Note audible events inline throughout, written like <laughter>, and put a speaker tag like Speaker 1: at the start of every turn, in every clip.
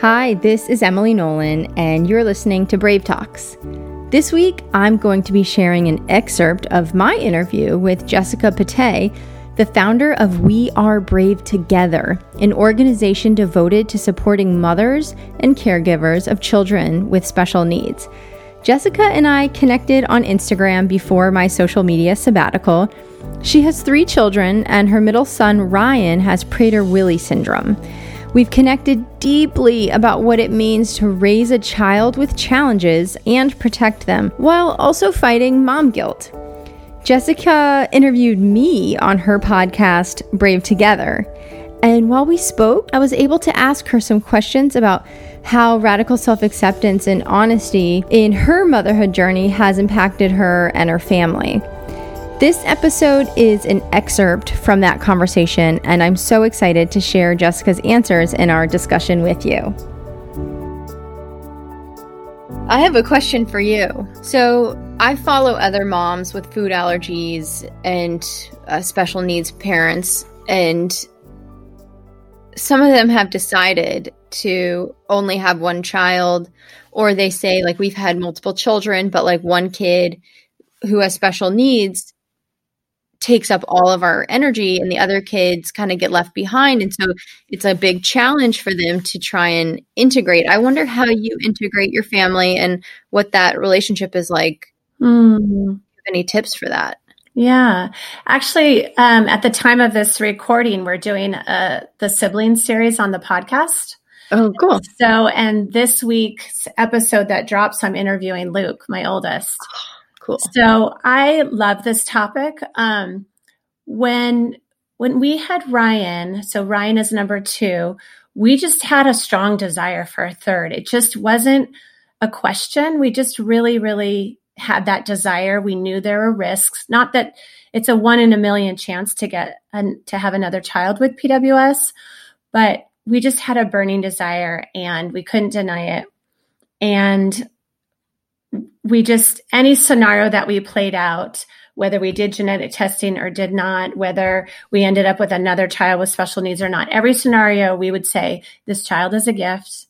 Speaker 1: Hi, this is Emily Nolan, and you're listening to Brave Talks. This week, I'm going to be sharing an excerpt of my interview with Jessica Patay, the founder of We Are Brave Together, an organization devoted to supporting mothers and caregivers of children with special needs. Jessica and I connected on Instagram before my social media sabbatical. She has three children, and her middle son, Ryan, has Prader Willi syndrome. We've connected deeply about what it means to raise a child with challenges and protect them while also fighting mom guilt. Jessica interviewed me on her podcast, Brave Together. And while we spoke, I was able to ask her some questions about how radical self acceptance and honesty in her motherhood journey has impacted her and her family. This episode is an excerpt from that conversation, and I'm so excited to share Jessica's answers in our discussion with you. I have a question for you. So, I follow other moms with food allergies and uh, special needs parents, and some of them have decided to only have one child, or they say, like, we've had multiple children, but like one kid who has special needs takes up all of our energy and the other kids kind of get left behind. And so it's a big challenge for them to try and integrate. I wonder how you integrate your family and what that relationship is like. Mm. any tips for that?
Speaker 2: Yeah. Actually um, at the time of this recording we're doing uh, the sibling series on the podcast.
Speaker 1: Oh cool.
Speaker 2: So and this week's episode that drops i'm interviewing luke my oldest <gasps> <gasps>
Speaker 1: Cool.
Speaker 2: So I love this topic. Um, when when we had Ryan, so Ryan is number two, we just had a strong desire for a third. It just wasn't a question. We just really, really had that desire. We knew there were risks. Not that it's a one in a million chance to get an, to have another child with PWS, but we just had a burning desire and we couldn't deny it. And we just, any scenario that we played out, whether we did genetic testing or did not, whether we ended up with another child with special needs or not, every scenario we would say, this child is a gift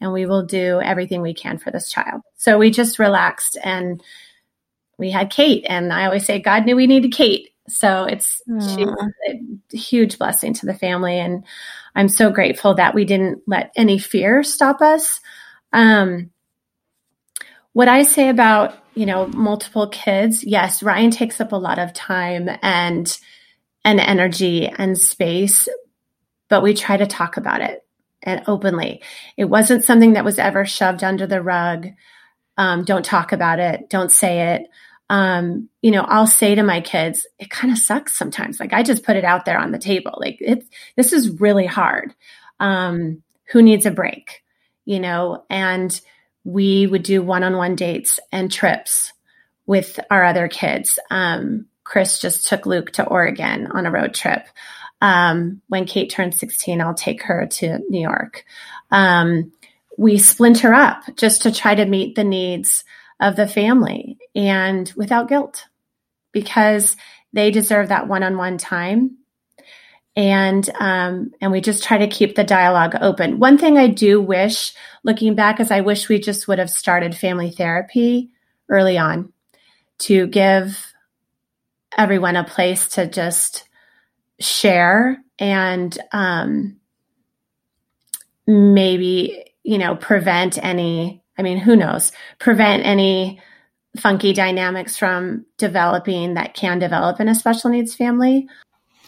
Speaker 2: and we will do everything we can for this child. So we just relaxed and we had Kate. And I always say, God knew we needed Kate. So it's a huge blessing to the family. And I'm so grateful that we didn't let any fear stop us. Um, what I say about, you know, multiple kids, yes, Ryan takes up a lot of time and and energy and space, but we try to talk about it and openly. It wasn't something that was ever shoved under the rug. Um, don't talk about it. Don't say it. Um, you know, I'll say to my kids, it kind of sucks sometimes. Like I just put it out there on the table. Like it's, this is really hard. Um, who needs a break? You know, and we would do one on one dates and trips with our other kids. Um, Chris just took Luke to Oregon on a road trip. Um, when Kate turns 16, I'll take her to New York. Um, we splinter up just to try to meet the needs of the family and without guilt because they deserve that one on one time and um, and we just try to keep the dialogue open. One thing I do wish, looking back, is I wish we just would have started family therapy early on to give everyone a place to just share and um, maybe you know prevent any. I mean, who knows? Prevent any funky dynamics from developing that can develop in a special needs family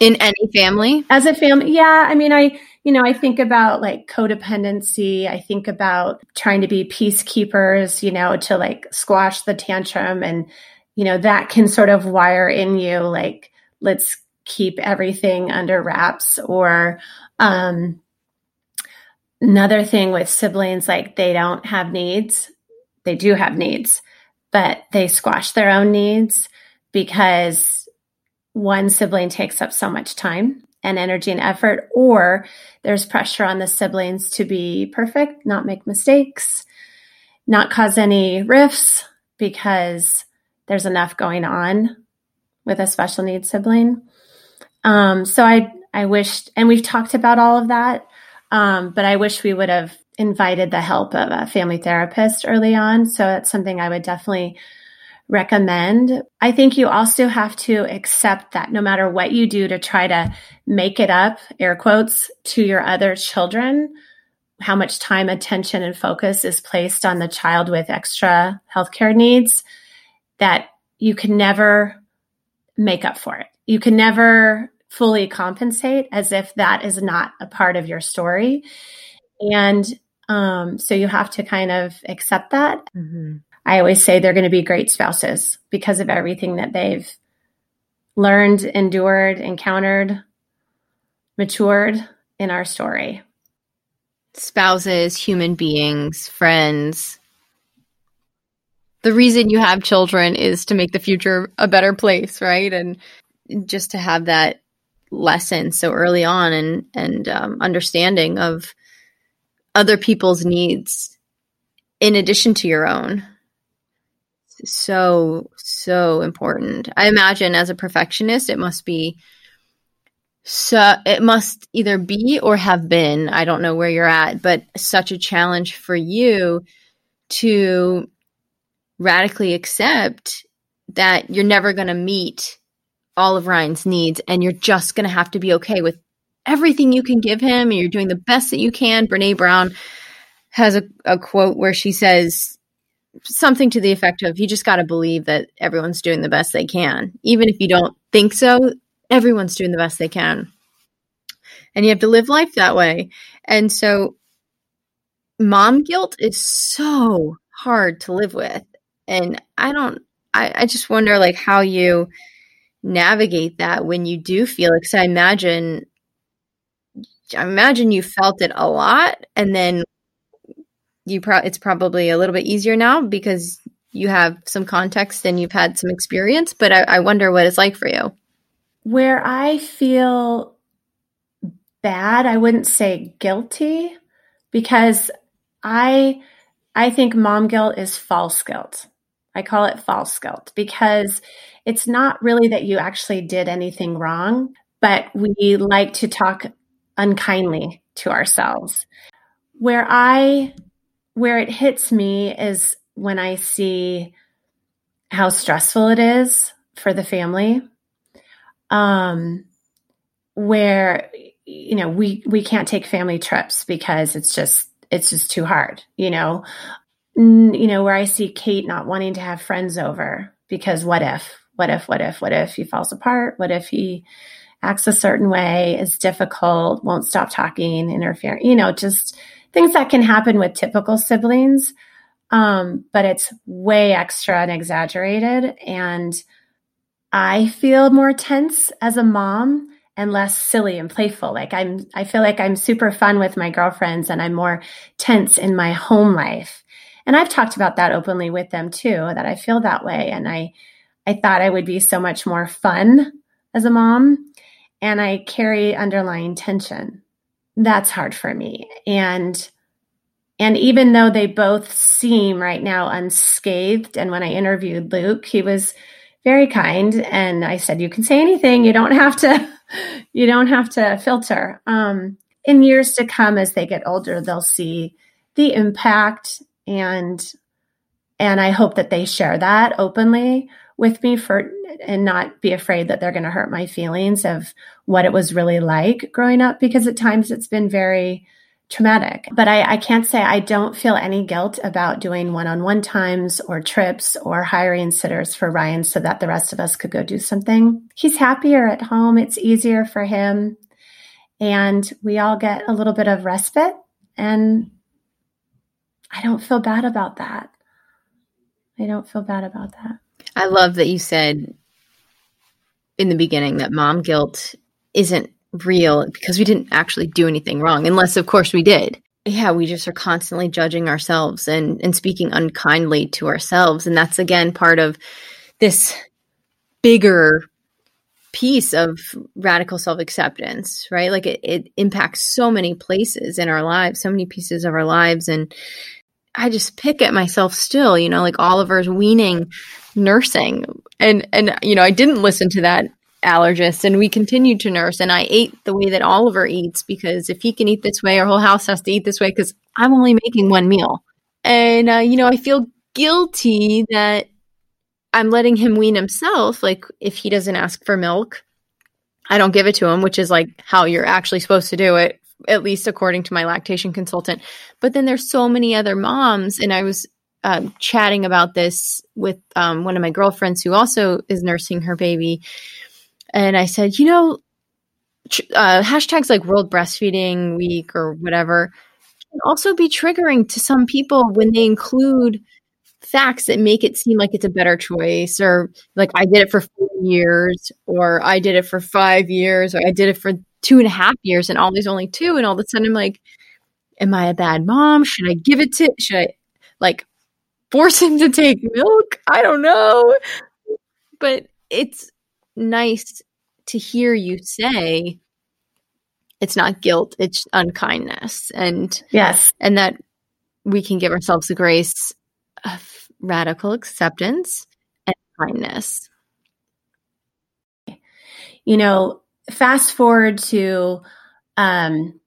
Speaker 1: in any family?
Speaker 2: As a family yeah i mean i you know i think about like codependency. I think about trying to be peacekeepers you know to like squash the tantrum and you know that can sort of wire in you like let's keep everything under wraps or um another thing with siblings like they don't have needs. They do have needs but they squash their own needs because one sibling takes up so much time and energy and effort, or there's pressure on the siblings to be perfect, not make mistakes, not cause any rifts because there's enough going on with a special needs sibling. Um, so I I wished, and we've talked about all of that, um, but I wish we would have invited the help of a family therapist early on. So that's something I would definitely recommend. I think you also have to accept that no matter what you do to try to make it up, air quotes, to your other children, how much time, attention, and focus is placed on the child with extra healthcare needs, that you can never make up for it. You can never fully compensate as if that is not a part of your story. And um, so you have to kind of accept that. Mm-hmm. I always say they're going to be great spouses because of everything that they've learned, endured, encountered, matured in our story.
Speaker 1: Spouses, human beings, friends. The reason you have children is to make the future a better place, right? And just to have that lesson so early on and and um, understanding of other people's needs in addition to your own so so important. I imagine as a perfectionist it must be so it must either be or have been. I don't know where you're at but such a challenge for you to radically accept that you're never going to meet all of Ryan's needs and you're just going to have to be okay with everything you can give him. And you're doing the best that you can. Brene Brown has a, a quote where she says something to the effect of you just got to believe that everyone's doing the best they can. Even if you don't think so, everyone's doing the best they can. And you have to live life that way. And so mom guilt is so hard to live with. And I don't I, I just wonder like how you navigate that when you do feel it? Because I imagine, I imagine you felt it a lot, and then you pro- it's probably a little bit easier now because you have some context and you've had some experience. But I, I wonder what it's like for you.
Speaker 2: Where I feel bad, I wouldn't say guilty because I I think mom guilt is false guilt. I call it false guilt because it's not really that you actually did anything wrong, but we like to talk unkindly to ourselves. Where I, where it hits me is when I see how stressful it is for the family. Um, where, you know, we, we can't take family trips because it's just, it's just too hard, you know, you know, where I see Kate not wanting to have friends over because what if, what if, what if, what if he falls apart? What if he acts a certain way, is difficult, won't stop talking, interfere, you know, just things that can happen with typical siblings. Um, but it's way extra and exaggerated. And I feel more tense as a mom and less silly and playful. Like I'm, I feel like I'm super fun with my girlfriends and I'm more tense in my home life. And I've talked about that openly with them too, that I feel that way. And I, I thought I would be so much more fun as a mom, and I carry underlying tension. That's hard for me. And and even though they both seem right now unscathed, and when I interviewed Luke, he was very kind and I said, you can say anything. You don't have to, <laughs> you don't have to filter. Um, in years to come, as they get older, they'll see the impact and, and I hope that they share that openly with me for and not be afraid that they're going to hurt my feelings of what it was really like growing up because at times it's been very traumatic. But I, I can't say I don't feel any guilt about doing one on one times or trips or hiring sitters for Ryan so that the rest of us could go do something. He's happier at home, it's easier for him. And we all get a little bit of respite. And I don't feel bad about that. I don't feel bad about that.
Speaker 1: I love that you said in the beginning that mom guilt isn't real because we didn't actually do anything wrong, unless, of course, we did. Yeah, we just are constantly judging ourselves and, and speaking unkindly to ourselves. And that's, again, part of this bigger piece of radical self acceptance, right? Like it, it impacts so many places in our lives, so many pieces of our lives. And I just pick at myself still, you know, like Oliver's weaning nursing. And and you know, I didn't listen to that allergist and we continued to nurse and I ate the way that Oliver eats because if he can eat this way our whole house has to eat this way because I'm only making one meal. And uh, you know, I feel guilty that I'm letting him wean himself like if he doesn't ask for milk, I don't give it to him, which is like how you're actually supposed to do it at least according to my lactation consultant. But then there's so many other moms and I was um, chatting about this with um, one of my girlfriends who also is nursing her baby and I said, you know, uh, hashtags like World Breastfeeding Week or whatever can also be triggering to some people when they include facts that make it seem like it's a better choice or like I did it for four years or I did it for five years or I did it for two and a half years and all these only two and all of a sudden I'm like, am I a bad mom? Should I give it to should I like force him to take milk? I don't know. But it's nice to hear you say it's not guilt, it's unkindness. And
Speaker 2: yes,
Speaker 1: and that we can give ourselves the grace of radical acceptance and kindness.
Speaker 2: You know, fast forward to um,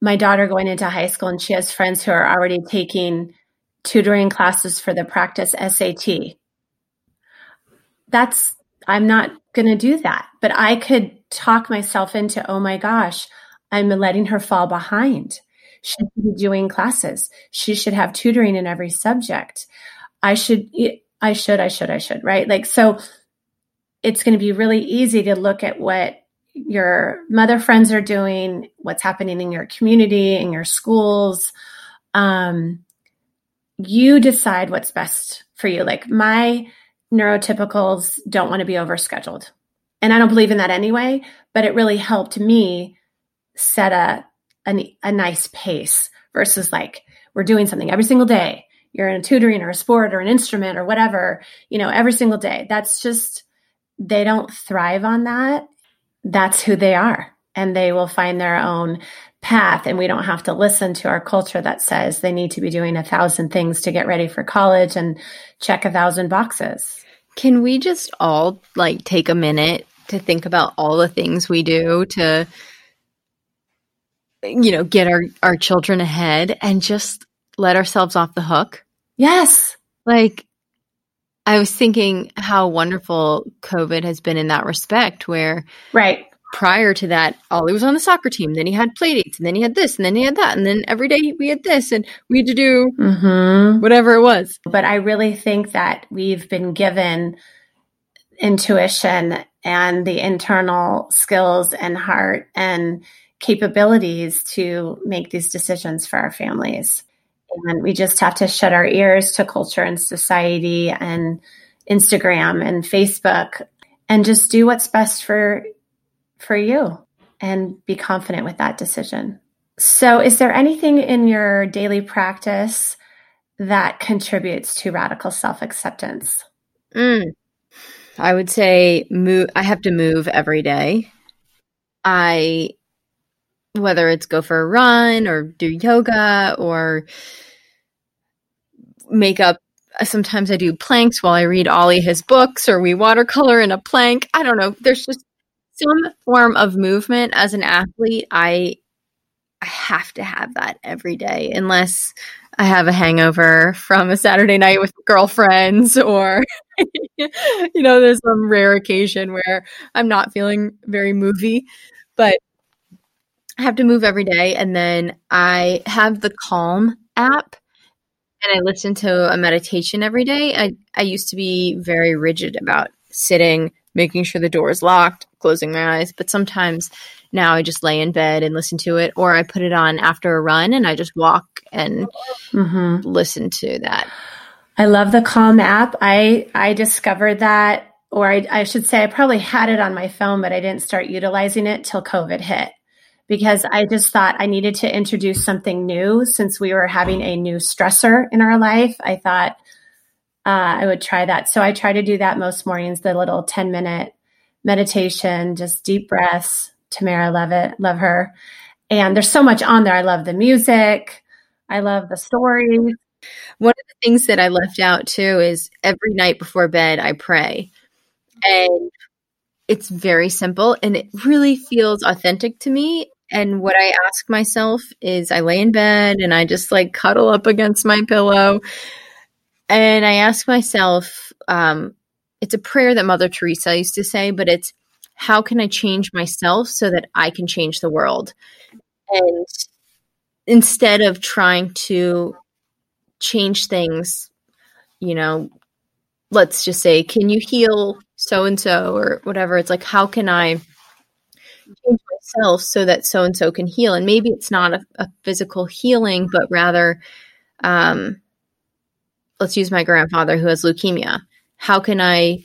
Speaker 2: my daughter going into high school, and she has friends who are already taking tutoring classes for the practice SAT. That's I'm not going to do that. But I could talk myself into, oh my gosh, I'm letting her fall behind. She should be doing classes. She should have tutoring in every subject. I should, I should, I should, I should, right? Like, so it's going to be really easy to look at what your mother friends are doing, what's happening in your community, in your schools. Um, you decide what's best for you. Like my neurotypicals don't want to be overscheduled. And I don't believe in that anyway, but it really helped me set a, a, a nice pace versus like we're doing something every single day. You're in a tutoring or a sport or an instrument or whatever, you know, every single day. That's just, they don't thrive on that. That's who they are. And they will find their own path. And we don't have to listen to our culture that says they need to be doing a thousand things to get ready for college and check a thousand boxes.
Speaker 1: Can we just all like take a minute to think about all the things we do to you know, get our our children ahead and just let ourselves off the hook?
Speaker 2: Yes.
Speaker 1: Like I was thinking how wonderful COVID has been in that respect where
Speaker 2: Right
Speaker 1: prior to that, Ollie was on the soccer team. Then he had play dates, and then he had this, and then he had that, and then every day we had this, and we had to do mm-hmm. whatever it was.
Speaker 2: But I really think that we've been given intuition and the internal skills and heart and capabilities to make these decisions for our families. And we just have to shut our ears to culture and society and Instagram and Facebook and just do what's best for for you and be confident with that decision. So, is there anything in your daily practice that contributes to radical self acceptance?
Speaker 1: Mm. I would say move. I have to move every day. I, whether it's go for a run or do yoga or make up. Sometimes I do planks while I read Ollie his books, or we watercolor in a plank. I don't know. There's just some form of movement as an athlete, I I have to have that every day unless I have a hangover from a Saturday night with girlfriends or <laughs> you know there's some rare occasion where I'm not feeling very movie, but I have to move every day and then I have the Calm app and I listen to a meditation every day. I I used to be very rigid about sitting making sure the door is locked, closing my eyes. But sometimes now I just lay in bed and listen to it, or I put it on after a run and I just walk and mm-hmm. listen to that.
Speaker 2: I love the Calm app. I I discovered that, or I, I should say, I probably had it on my phone, but I didn't start utilizing it till COVID hit because I just thought I needed to introduce something new since we were having a new stressor in our life. I thought uh, I would try that. So I try to do that most mornings, the little 10 minute meditation, just deep breaths. Tamara, love it. Love her. And there's so much on there. I love the music. I love the stories.
Speaker 1: One of the things that I left out too is every night before bed, I pray. And it's very simple and it really feels authentic to me. And what I ask myself is I lay in bed and I just like cuddle up against my pillow. And I ask myself, um, it's a prayer that Mother Teresa used to say, but it's how can I change myself so that I can change the world? And instead of trying to change things, you know, let's just say, can you heal so and so or whatever? It's like, how can I change myself so that so and so can heal? And maybe it's not a, a physical healing, but rather, um, let's use my grandfather who has leukemia. How can I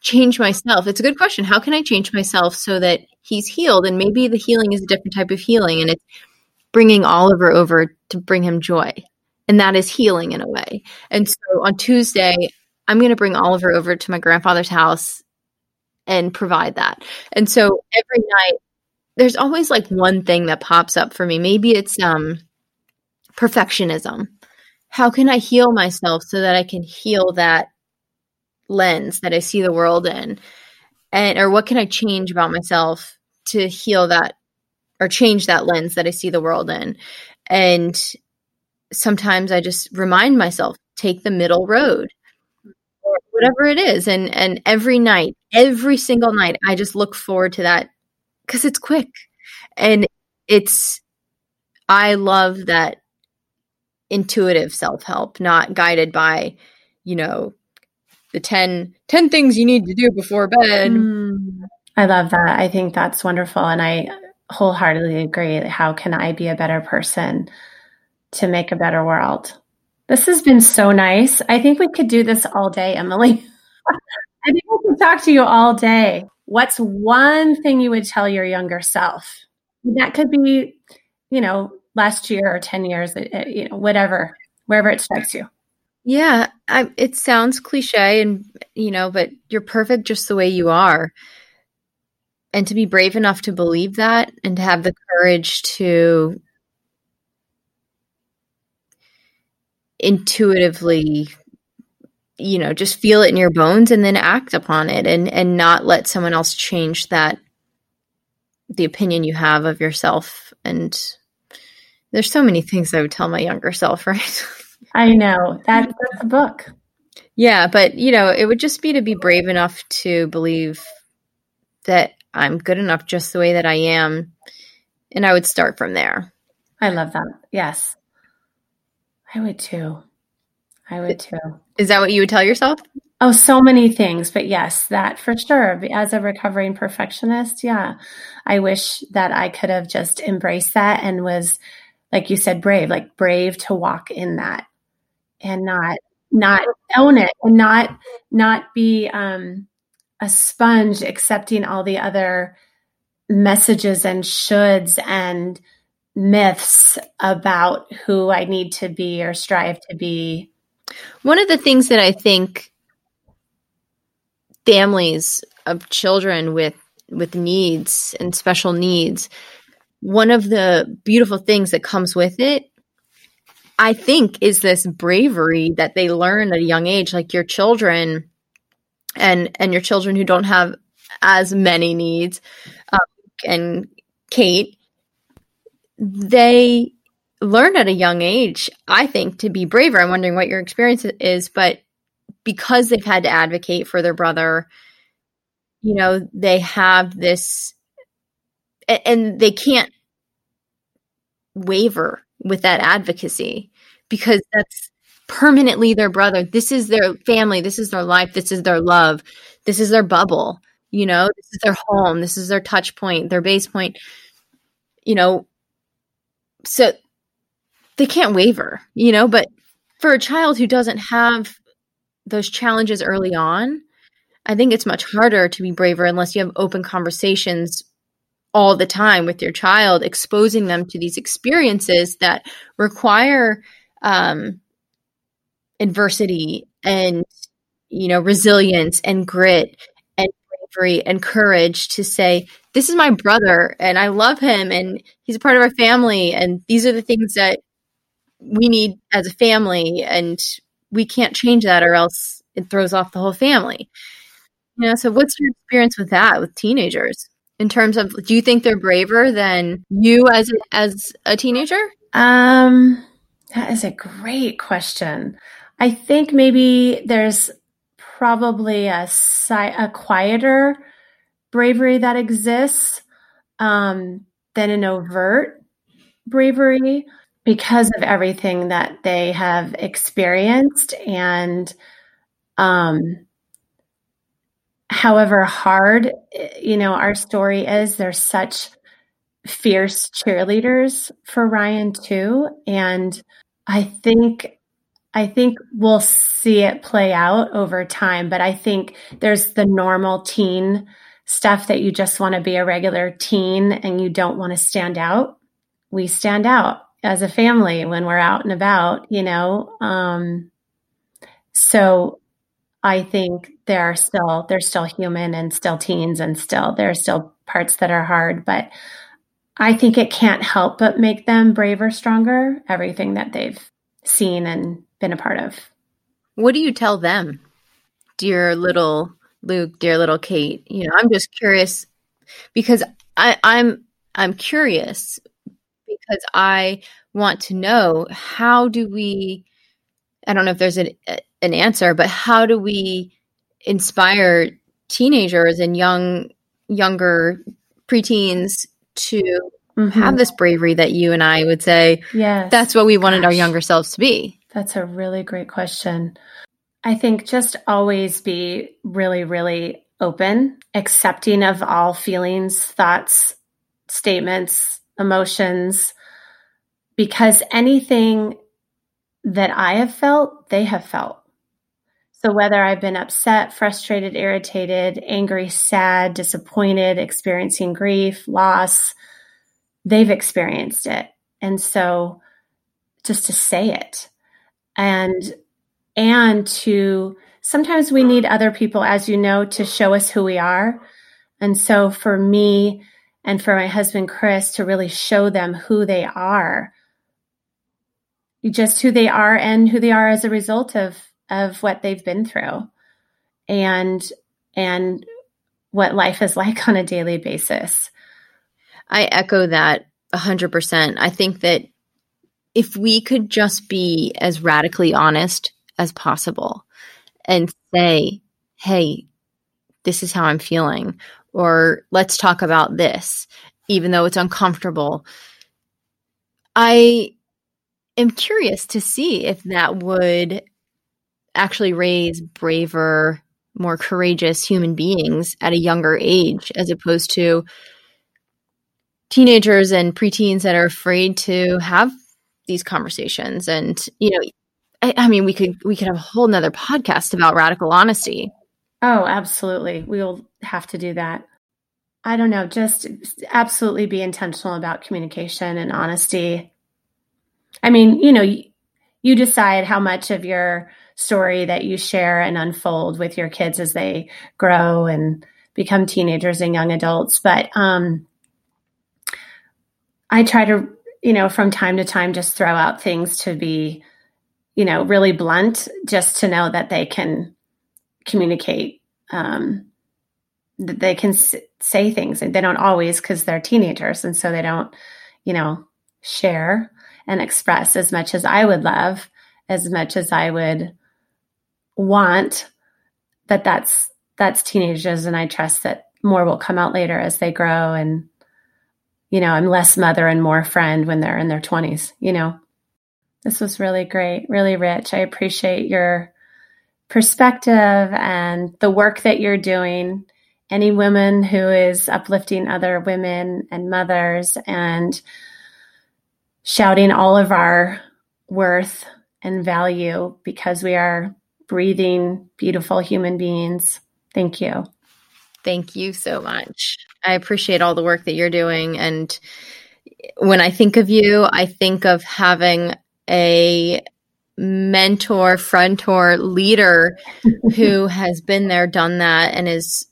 Speaker 1: change myself? It's a good question. How can I change myself so that he's healed? And maybe the healing is a different type of healing and it's bringing Oliver over to bring him joy. And that is healing in a way. And so on Tuesday, I'm going to bring Oliver over to my grandfather's house and provide that. And so every night, there's always like one thing that pops up for me. Maybe it's um, perfectionism. How can I heal myself so that I can heal that lens that I see the world in? And or what can I change about myself to heal that or change that lens that I see the world in? And sometimes I just remind myself, take the middle road whatever it is. And, and every night, every single night, I just look forward to that because it's quick and it's, I love that intuitive self help, not guided by, you know, the 10, 10 things you need to do before bed. Mm,
Speaker 2: I love that. I think that's wonderful. And I wholeheartedly agree. How can I be a better person to make a better world? This has been so nice. I think we could do this all day, Emily. <laughs> I think we could talk to you all day. What's one thing you would tell your younger self? That could be, you know, last year or 10 years, uh, uh, you know, whatever, wherever it strikes you.
Speaker 1: Yeah, I, it sounds cliche and, you know, but you're perfect just the way you are. And to be brave enough to believe that and to have the courage to intuitively you know just feel it in your bones and then act upon it and and not let someone else change that the opinion you have of yourself. And there's so many things i would tell my younger self <laughs> right?
Speaker 2: I know. That, that's a book.
Speaker 1: Yeah but you know it would just be to be brave enough to believe that i'm good enough just the way that i am and i would start from there.
Speaker 2: I love that. Yes I would too. I would too.
Speaker 1: Is that what you would tell yourself?
Speaker 2: Oh, so many things, but yes, that for sure. As a recovering perfectionist, yeah, I wish that I could have just embraced that and was, like you said, brave, like brave to walk in that and not not own it and not not be um, a sponge accepting all the other messages and shoulds and myths about who I need to be or strive to be.
Speaker 1: One of the things that I think families of children with with needs and special needs one of the beautiful things that comes with it i think is this bravery that they learn at a young age like your children and and your children who don't have as many needs um, and kate they learn at a young age, I think, to be braver. I'm wondering what your experience is, but because they've had to advocate for their brother, you know, they have this, and they can't waver with that advocacy because that's permanently their brother. This is their family. This is their life. This is their love. This is their bubble. You know, this is their home. This is their touch point, their base point. You know, so they can't waver, you know, but for a child who doesn't have those challenges early on, I think it's much harder to be braver unless you have open conversations all the time with your child, exposing them to these experiences that require um, adversity and you know resilience and grit and bravery and courage to say this is my brother and I love him and he's a part of our family and these are the things that we need as a family and we can't change that or else it throws off the whole family. Yeah. So, what's your experience with that with teenagers in terms of? Do you think they're braver than you as a, as a teenager?
Speaker 2: Um, that is a great question. I think maybe there's probably a a quieter bravery that exists um, than an overt bravery because of everything that they have experienced and um, however hard you know our story is there's such fierce cheerleaders for Ryan too. And I think I think we'll see it play out over time but I think there's the normal teen stuff that you just want to be a regular teen and you don't want to stand out we stand out as a family when we're out and about you know um, so I think there are still they're still human and still teens and still there are still parts that are hard, but I think it can't help but make them braver, stronger, everything that they've seen and been a part of.
Speaker 1: What do you tell them? Dear little Luke, dear little Kate, you know, I'm just curious because I, I'm I'm curious because I want to know how do we I don't know if there's an an answer, but how do we inspire teenagers and young younger preteens to mm-hmm. have this bravery that you and I would say,
Speaker 2: yes,
Speaker 1: that's what we wanted Gosh. our younger selves to be?
Speaker 2: That's a really great question. I think just always be really, really open, accepting of all feelings, thoughts, statements, emotions, because anything that I have felt, they have felt. So, whether I've been upset, frustrated, irritated, angry, sad, disappointed, experiencing grief, loss, they've experienced it. And so, just to say it and, and to sometimes we need other people, as you know, to show us who we are. And so, for me and for my husband, Chris, to really show them who they are, just who they are and who they are as a result of of what they've been through and and what life is like on a daily basis.
Speaker 1: I echo that 100%. I think that if we could just be as radically honest as possible and say, hey, this is how I'm feeling, or let's talk about this, even though it's uncomfortable. I am curious to see if that would actually raise braver, more courageous human beings at a younger age, as opposed to teenagers and preteens that are afraid to have these conversations. And, you know, I, mean, we could we could have a whole nother podcast about radical honesty.
Speaker 2: Oh, absolutely. We'll have to do that. I don't know, just absolutely be intentional about communication and honesty. I mean, you know, you, you decide how much of your story that you share and unfold with your kids as they grow and become teenagers and young adults. But um, I try to, you know, from time to time, just throw out things to be, you know, really blunt, just to know that they can communicate, um, that they can s- say things. And they don't always because they're teenagers. And so they don't, you know, share and express as much as I would love, as much as I would want that that's that's teenagers and i trust that more will come out later as they grow and you know i'm less mother and more friend when they're in their 20s you know this was really great really rich i appreciate your perspective and the work that you're doing any woman who is uplifting other women and mothers and shouting all of our worth and value because we are breathing, beautiful human beings. Thank you.
Speaker 1: Thank you so much. I appreciate all the work that you're doing. And when I think of you, I think of having a mentor, frontor, leader <laughs> who has been there, done that, and is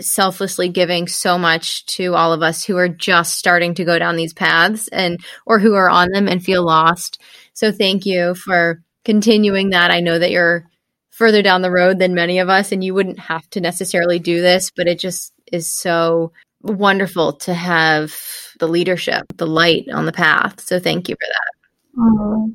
Speaker 1: selflessly giving so much to all of us who are just starting to go down these paths and or who are on them and feel lost. So thank you for continuing that. I know that you're further down the road than many of us, and you wouldn't have to necessarily do this, but it just is so wonderful to have the leadership, the light on the path. So thank you for that.
Speaker 2: Oh,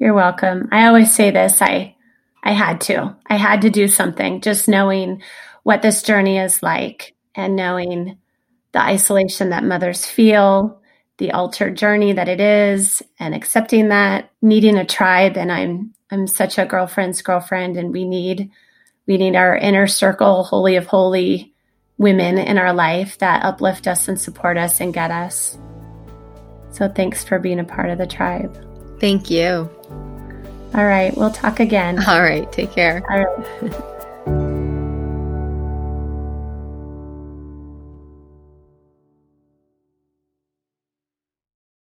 Speaker 2: you're welcome. I always say this. I I had to. I had to do something. Just knowing what this journey is like and knowing the isolation that mothers feel, the altered journey that it is, and accepting that, needing a tribe. And I'm I'm such a girlfriend's girlfriend, and we need we need our inner circle, holy of holy women in our life that uplift us and support us and get us. So thanks for being a part of the tribe.
Speaker 1: Thank you.
Speaker 2: All right, we'll talk again.
Speaker 1: All right, take care.
Speaker 2: All right. <laughs>